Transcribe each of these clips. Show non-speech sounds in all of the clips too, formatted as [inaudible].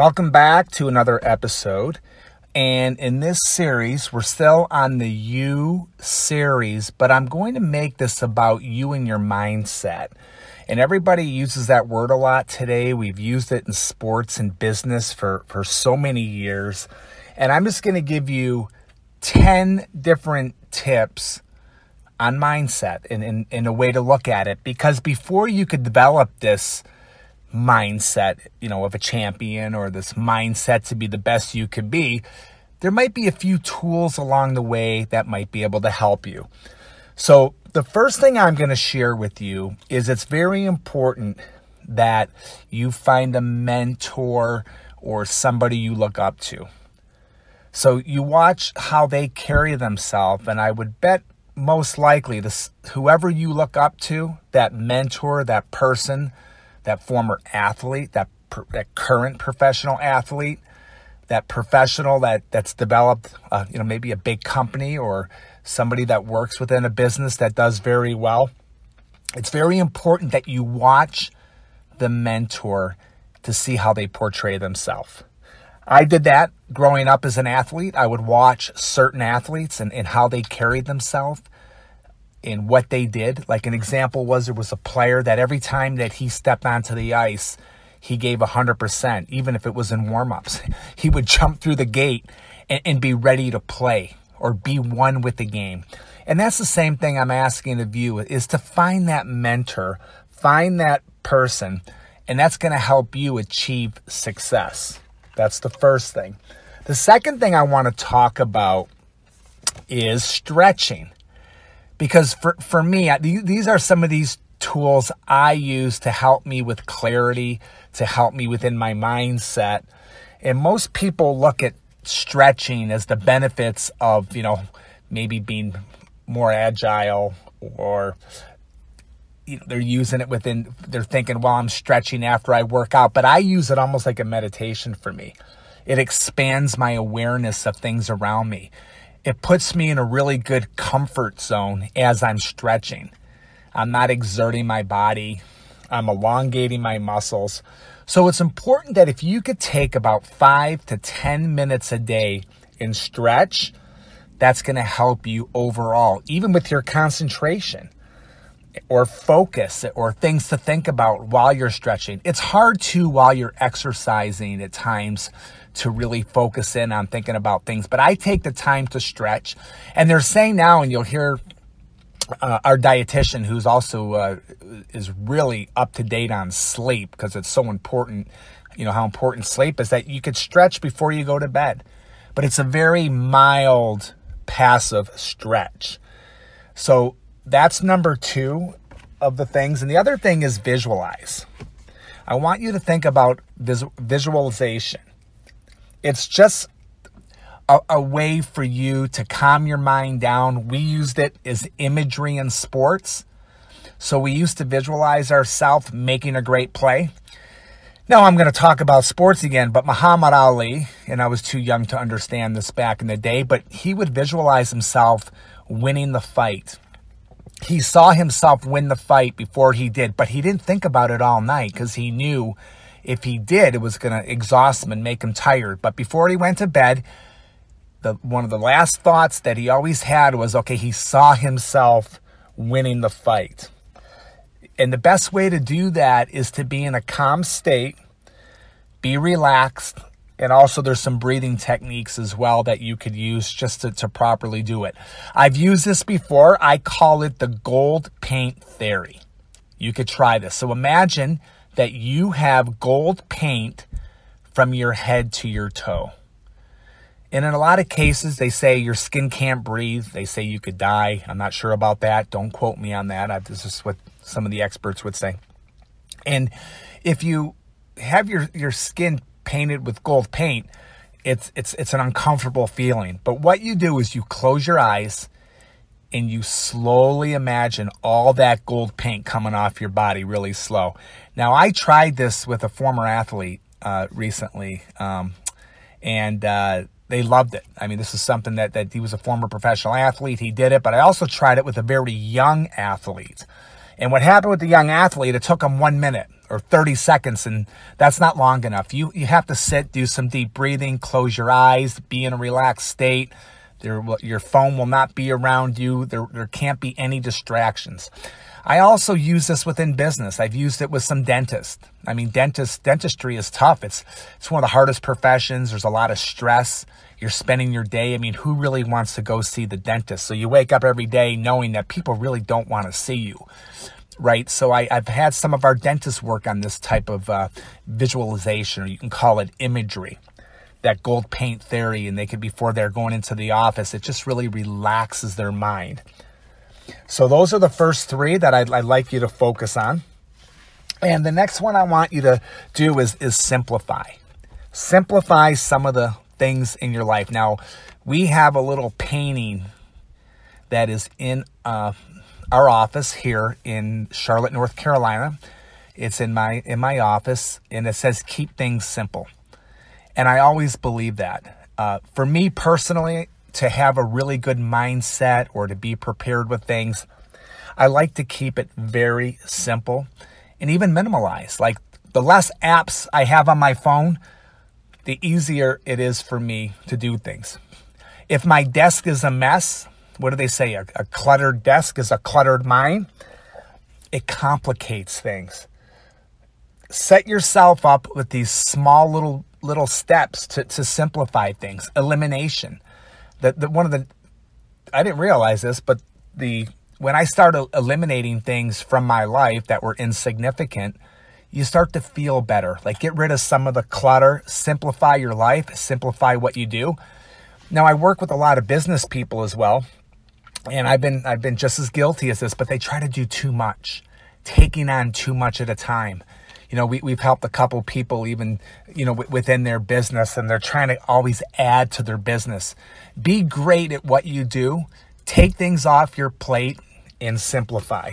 Welcome back to another episode. And in this series, we're still on the you series, but I'm going to make this about you and your mindset. And everybody uses that word a lot today. We've used it in sports and business for, for so many years. And I'm just going to give you 10 different tips on mindset and, and, and a way to look at it. Because before you could develop this, mindset, you know, of a champion or this mindset to be the best you could be, there might be a few tools along the way that might be able to help you. So, the first thing I'm going to share with you is it's very important that you find a mentor or somebody you look up to. So, you watch how they carry themselves, and I would bet most likely this whoever you look up to, that mentor, that person, that former athlete, that, that current professional athlete, that professional that that's developed, uh, you know, maybe a big company or somebody that works within a business that does very well. It's very important that you watch the mentor to see how they portray themselves. I did that growing up as an athlete. I would watch certain athletes and, and how they carried themselves in what they did. Like an example was there was a player that every time that he stepped onto the ice, he gave 100%, even if it was in warm-ups. [laughs] He would jump through the gate and, and be ready to play or be one with the game. And that's the same thing I'm asking of you is to find that mentor, find that person, and that's going to help you achieve success. That's the first thing. The second thing I want to talk about is stretching because for, for me, these are some of these tools I use to help me with clarity, to help me within my mindset. And most people look at stretching as the benefits of, you know, maybe being more agile or you know, they're using it within, they're thinking, well, I'm stretching after I work out, but I use it almost like a meditation for me. It expands my awareness of things around me it puts me in a really good comfort zone as I'm stretching. I'm not exerting my body. I'm elongating my muscles. So it's important that if you could take about five to 10 minutes a day and stretch, that's going to help you overall, even with your concentration or focus or things to think about while you're stretching. It's hard to while you're exercising at times to really focus in on thinking about things. But I take the time to stretch. And they're saying now, and you'll hear uh, our dietitian, who's also uh, is really up to date on sleep because it's so important. You know how important sleep is that you could stretch before you go to bed, but it's a very mild, passive stretch. So that's number two of the things. And the other thing is visualize. I want you to think about vis- visualization. It's just a, a, way for you to calm your mind down. We used it as imagery in sports. So we used to visualize ourselves making a great play. Now I'm going to talk about sports again, but Muhammad Ali, and I was too young to understand this back in the day, but he would visualize himself winning the fight. He saw himself win the fight before he did, but he didn't think about it all night because he knew if he did, it was going to exhaust him and make him tired. But before he went to bed, the one of the last thoughts that he always had was, okay, he saw himself winning the fight. And the best way to do that is to be in a calm state, be relaxed, and also there's some breathing techniques as well that you could use just to, to properly do it. I've used this before. I call it the gold paint theory. You could try this. So imagine that you have gold paint from your head to your toe. And in a lot of cases, they say your skin can't breathe. They say you could die. I'm not sure about that. Don't quote me on that. I, this is what some of the experts would say. And if you have your, your skin painted with gold paint, it's, it's, it's an uncomfortable feeling. But what you do is you close your eyes and you slowly imagine all that gold paint coming off your body really slow. Now, I tried this with a former athlete uh, recently, um, and uh, they loved it. I mean, this is something that, that he was a former professional athlete. He did it, but I also tried it with a very young athlete. And what happened with the young athlete, it took him one minute or 30 seconds, and that's not long enough. You, you have to sit, do some deep breathing, close your eyes, be in a relaxed state. There, your phone will not be around you. There, there can't be any distractions. I also use this within business. I've used it with some dentists. I mean, dentist dentistry is tough. It's it's one of the hardest professions. There's a lot of stress. You're spending your day. I mean, who really wants to go see the dentist? So you wake up every day knowing that people really don't want to see you, right? So I, have had some of our dentists work on this type of uh, visualization, or you can call it imagery that gold paint theory and they could before they're going into the office it just really relaxes their mind so those are the first three that I'd, I'd like you to focus on. And the next one I want you to do is, is simplify. Simplify some of the things in your life. Now, we have a little painting that is in uh, our office here in Charlotte, North Carolina. It's in my in my office, and it says "Keep things simple." And I always believe that. Uh, for me personally, to have a really good mindset or to be prepared with things, I like to keep it very simple and even minimalized. Like the less apps I have on my phone, the easier it is for me to do things. If my desk is a mess, what do they say? A, a cluttered desk is a cluttered mind. It complicates things. Set yourself up with these small little little steps to, to simplify things. Elimination that one of the I didn't realize this, but the when I started eliminating things from my life that were insignificant, you start to feel better. Like get rid of some of the clutter, simplify your life, simplify what you do. Now I work with a lot of business people as well, and I've been I've been just as guilty as this, but they try to do too much, taking on too much at a time you know, we, we've helped a couple people even, you know, w- within their business and they're trying to always add to their business. Be great at what you do. Take things off your plate and simplify.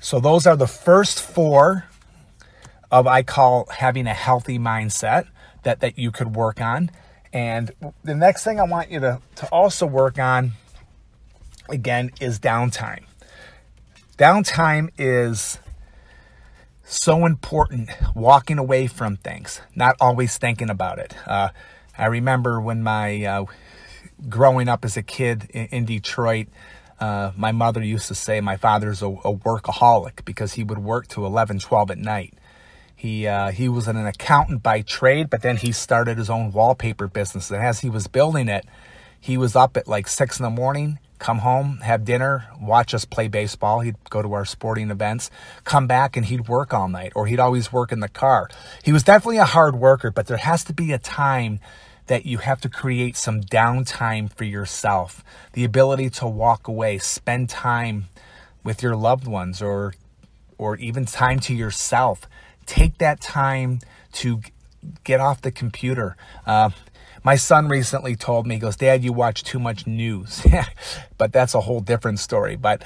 So those are the first four of I call having a healthy mindset that, that you could work on. And the next thing I want you to, to also work on again is downtime. Downtime is so important walking away from things, not always thinking about it. Uh, I remember when my uh, growing up as a kid in, in Detroit, uh, my mother used to say my father's a, a, workaholic because he would work to 11, 12 at night. He, uh, he was an accountant by trade, but then he started his own wallpaper business. And as he was building it, he was up at like six in the morning come home, have dinner, watch us play baseball. He'd go to our sporting events, come back, and he'd work all night, or he'd always work in the car. He was definitely a hard worker, but there has to be a time that you have to create some downtime for yourself, the ability to walk away, spend time with your loved ones, or or even time to yourself. Take that time to get off the computer. Uh, my son recently told me, he goes, Dad, you watch too much news. [laughs] but that's a whole different story. But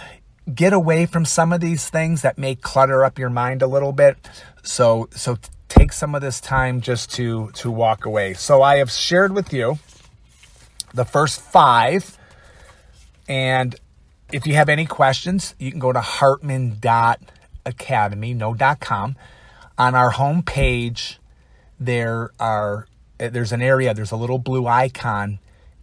get away from some of these things that may clutter up your mind a little bit. So, so take some of this time just to, to walk away. So I have shared with you the first five. And if you have any questions, you can go to hartman.academy, no dot com. On our home page, there are Eh, there's an area, there's a little blue icon,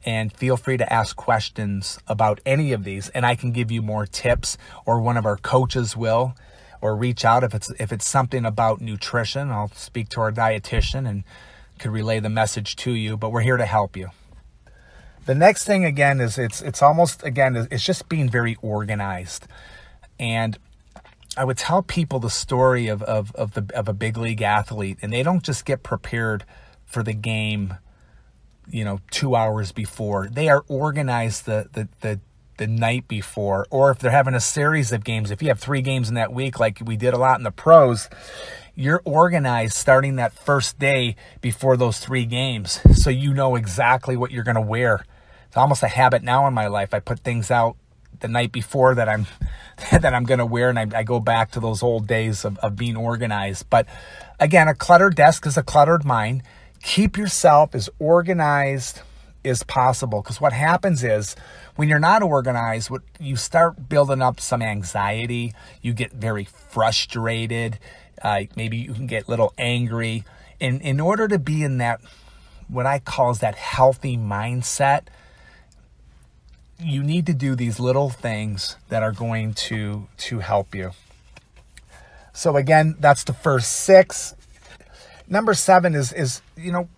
and feel free to ask questions about any of these, and I can give you more tips, or one of our coaches will, or reach out if it's if it's something about nutrition. I'll speak to our dietitian and could relay the message to you. But we're here to help you. The next thing again is it's it's almost again it's just being very organized, and I would tell people the story of, of, of, the, of a big league athlete, and they don't just get prepared for the game, you know, two hours before. They are organized the, the, the, the night before, or if they're having a series of games, if you have three games in that week, like we did a lot in the pros, you're organized starting that first day before those three games. So you know exactly what you're going to wear. It's almost a habit now in my life. I put things out the night before that I'm [laughs] that I'm going to wear, and I, I, go back to those old days of, of being organized. But again, a cluttered desk is a cluttered mind. Keep yourself as organized as possible because what happens is when you're not organized, what you start building up some anxiety. You get very frustrated. Uh, maybe you can get a little angry. And in order to be in that, what I call is that healthy mindset, you need to do these little things that are going to to help you. So again, that's the first six. Number seven is is you know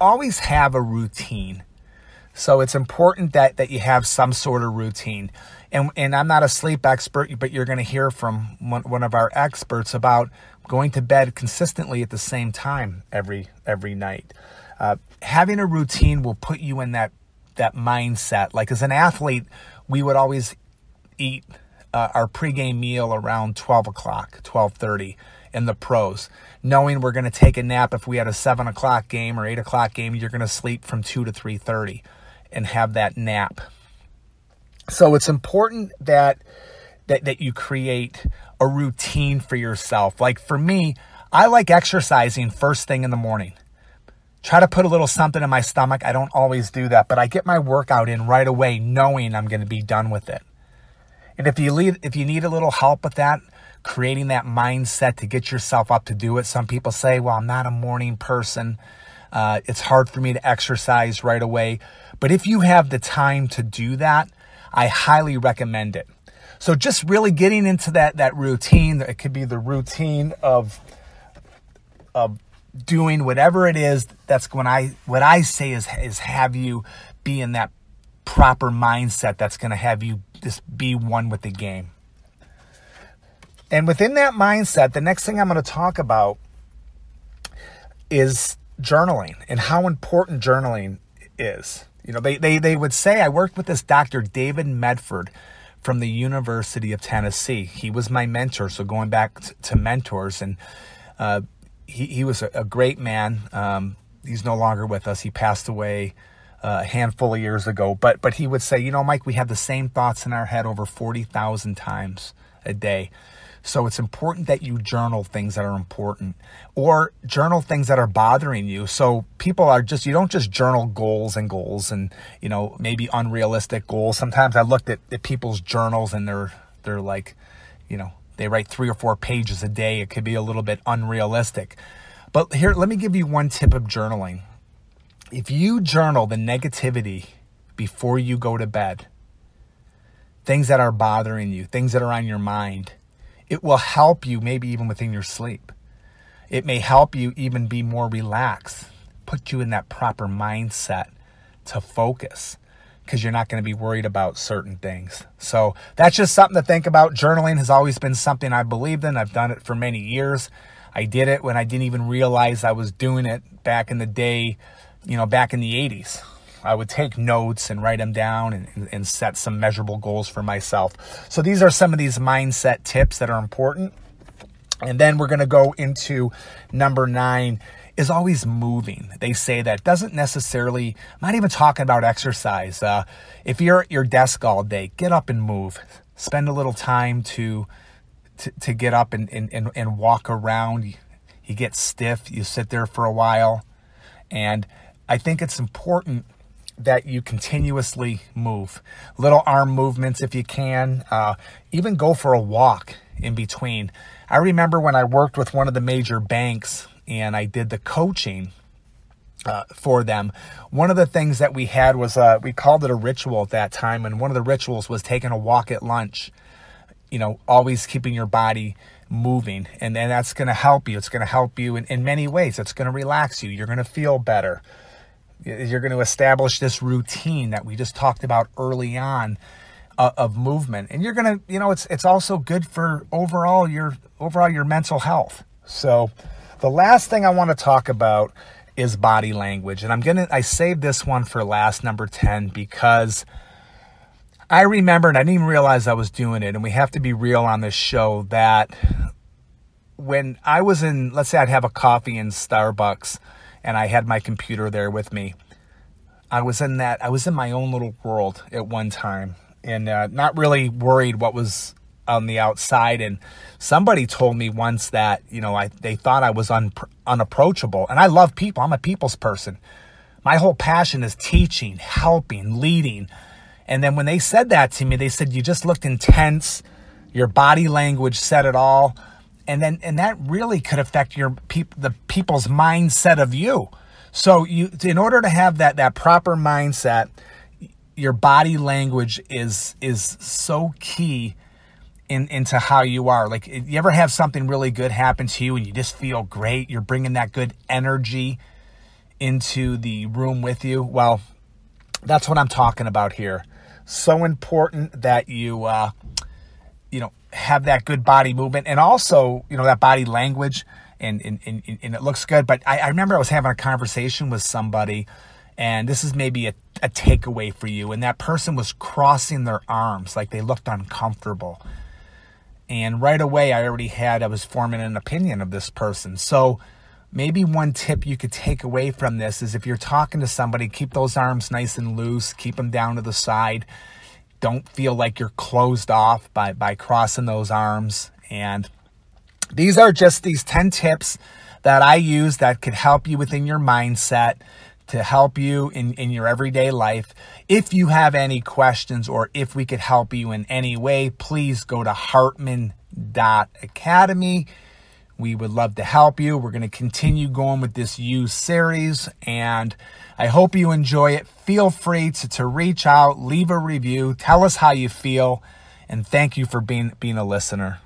always have a routine. So it's important that that you have some sort of routine. And and I'm not a sleep expert, but you're going to hear from one, one of our experts about going to bed consistently at the same time every every night. Uh, having a routine will put you in that that mindset. Like as an athlete, we would always eat uh, our pregame meal around 12 o'clock, 12:30 in the pros, knowing we're going to take a nap. If we had a seven o'clock game or eight o'clock game, you're going to sleep from two to 3:30 and have that nap. So it's important that that that you create a routine for yourself. Like for me, I like exercising first thing in the morning try to put a little something in my stomach. I don't always do that, but I get my workout in right away knowing I'm going to be done with it. And if you need, if you need a little help with that, creating that mindset to get yourself up to do it. Some people say, well, I'm not a morning person. Uh, it's hard for me to exercise right away. But if you have the time to do that, I highly recommend it. So just really getting into that, that routine, it could be the routine of, of doing whatever it is that's when I what I say is is have you be in that proper mindset that's going to have you just be one with the game. And within that mindset, the next thing I'm going to talk about is journaling and how important journaling is. You know, they, they, they would say, I worked with this Dr. David Medford from the University of Tennessee. He was my mentor. So going back to mentors and, uh, he, he was a, a great man. Um, he's no longer with us. He passed away uh, a handful of years ago. But but he would say, you know, Mike, we have the same thoughts in our head over forty thousand times a day. So it's important that you journal things that are important or journal things that are bothering you. So people are just, you don't just journal goals and goals and, you know, maybe unrealistic goals. Sometimes I looked at, at people's journals and they're, they're like, you know, they write three or four pages a day. It could be a little bit unrealistic. But here, let me give you one tip of journaling. If you journal the negativity before you go to bed, things that are bothering you, things that are on your mind, it will help you maybe even within your sleep. It may help you even be more relaxed, put you in that proper mindset to focus because you're not going to be worried about certain things. So that's just something to think about. Journaling has always been something I believed in. I've done it for many years. I did it when I didn't even realize I was doing it back in the day, you know, back in the 80s. I would take notes and write them down and, and set some measurable goals for myself. So these are some of these mindset tips that are important. And then we're going to go into number nine is always moving. They say that doesn't necessarily, I'm not even talking about exercise. Uh, if you're at your desk all day, get up and move. Spend a little time to, to, to get up and, and, and walk around. You get stiff, you sit there for a while. And I think it's important that you continuously move. Little arm movements if you can. Uh, even go for a walk in between. I remember when I worked with one of the major banks and I did the coaching uh, for them. One of the things that we had was uh, we called it a ritual at that time, and one of the rituals was taking a walk at lunch. You know, always keeping your body moving, and then that's going to help you. It's going to help you in, in many ways. It's going to relax you. You're going to feel better. You're going to establish this routine that we just talked about early on uh, of movement, and you're gonna, you know, it's it's also good for overall your overall your mental health. So, the last thing I want to talk about is body language, and I'm gonna I saved this one for last, number ten, because I remember, and I didn't even realize I was doing it, and we have to be real on this show that when I was in, let's say I'd have a coffee in Starbucks and I had my computer there with me, I was in that, I was in my own little world at one time and uh, not really worried what was on the outside. And somebody told me once that, you know, I, they thought I was un, unapproachable. And I love people, I'm a people's person. My whole passion is teaching, helping, leading. And then when they said that to me, they said, you just looked intense. Your body language said it all. And then, and that really could affect your peop, the people's mindset of you. So you, in order to have that, that proper mindset, your body language is, is so key in, into how you are. Like, you ever have something really good happen to you and you just feel great? You're bringing that good energy into the room with you. Well, that's what I'm talking about here so important that you uh, you know have that good body movement and also you know that body language and and, and, and it looks good. But I, I, remember i was having a conversation with somebody and this is maybe a, a takeaway for you. And that person was crossing their arms like they looked uncomfortable. And right away i already had i was forming an opinion of this person. So maybe one tip you could take away from this is if you're talking to somebody, keep those arms nice and loose, keep them down to the side. Don't feel like you're closed off by, by crossing those arms. And these are just these 10 tips that I use that could help you within your mindset to help you in, in your everyday life. If you have any questions or if we could help you in any way, please go to hartman.academy. We would love to help you. We're going to continue going with this U series, and I hope you enjoy it. Feel free to, to reach out, leave a review, tell us how you feel, and thank you for being, being a listener.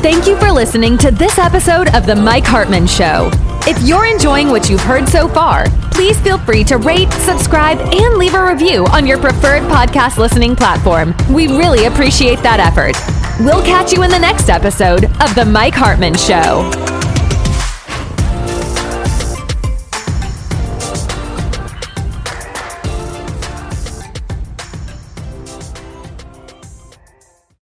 Thank you for listening to this episode of The Mike Hartman Show. If you're enjoying what you've heard so far, please feel free to rate, subscribe, and leave a review on your preferred podcast listening platform. We really appreciate that effort. We'll catch you in the next episode of The Mike Hartman Show.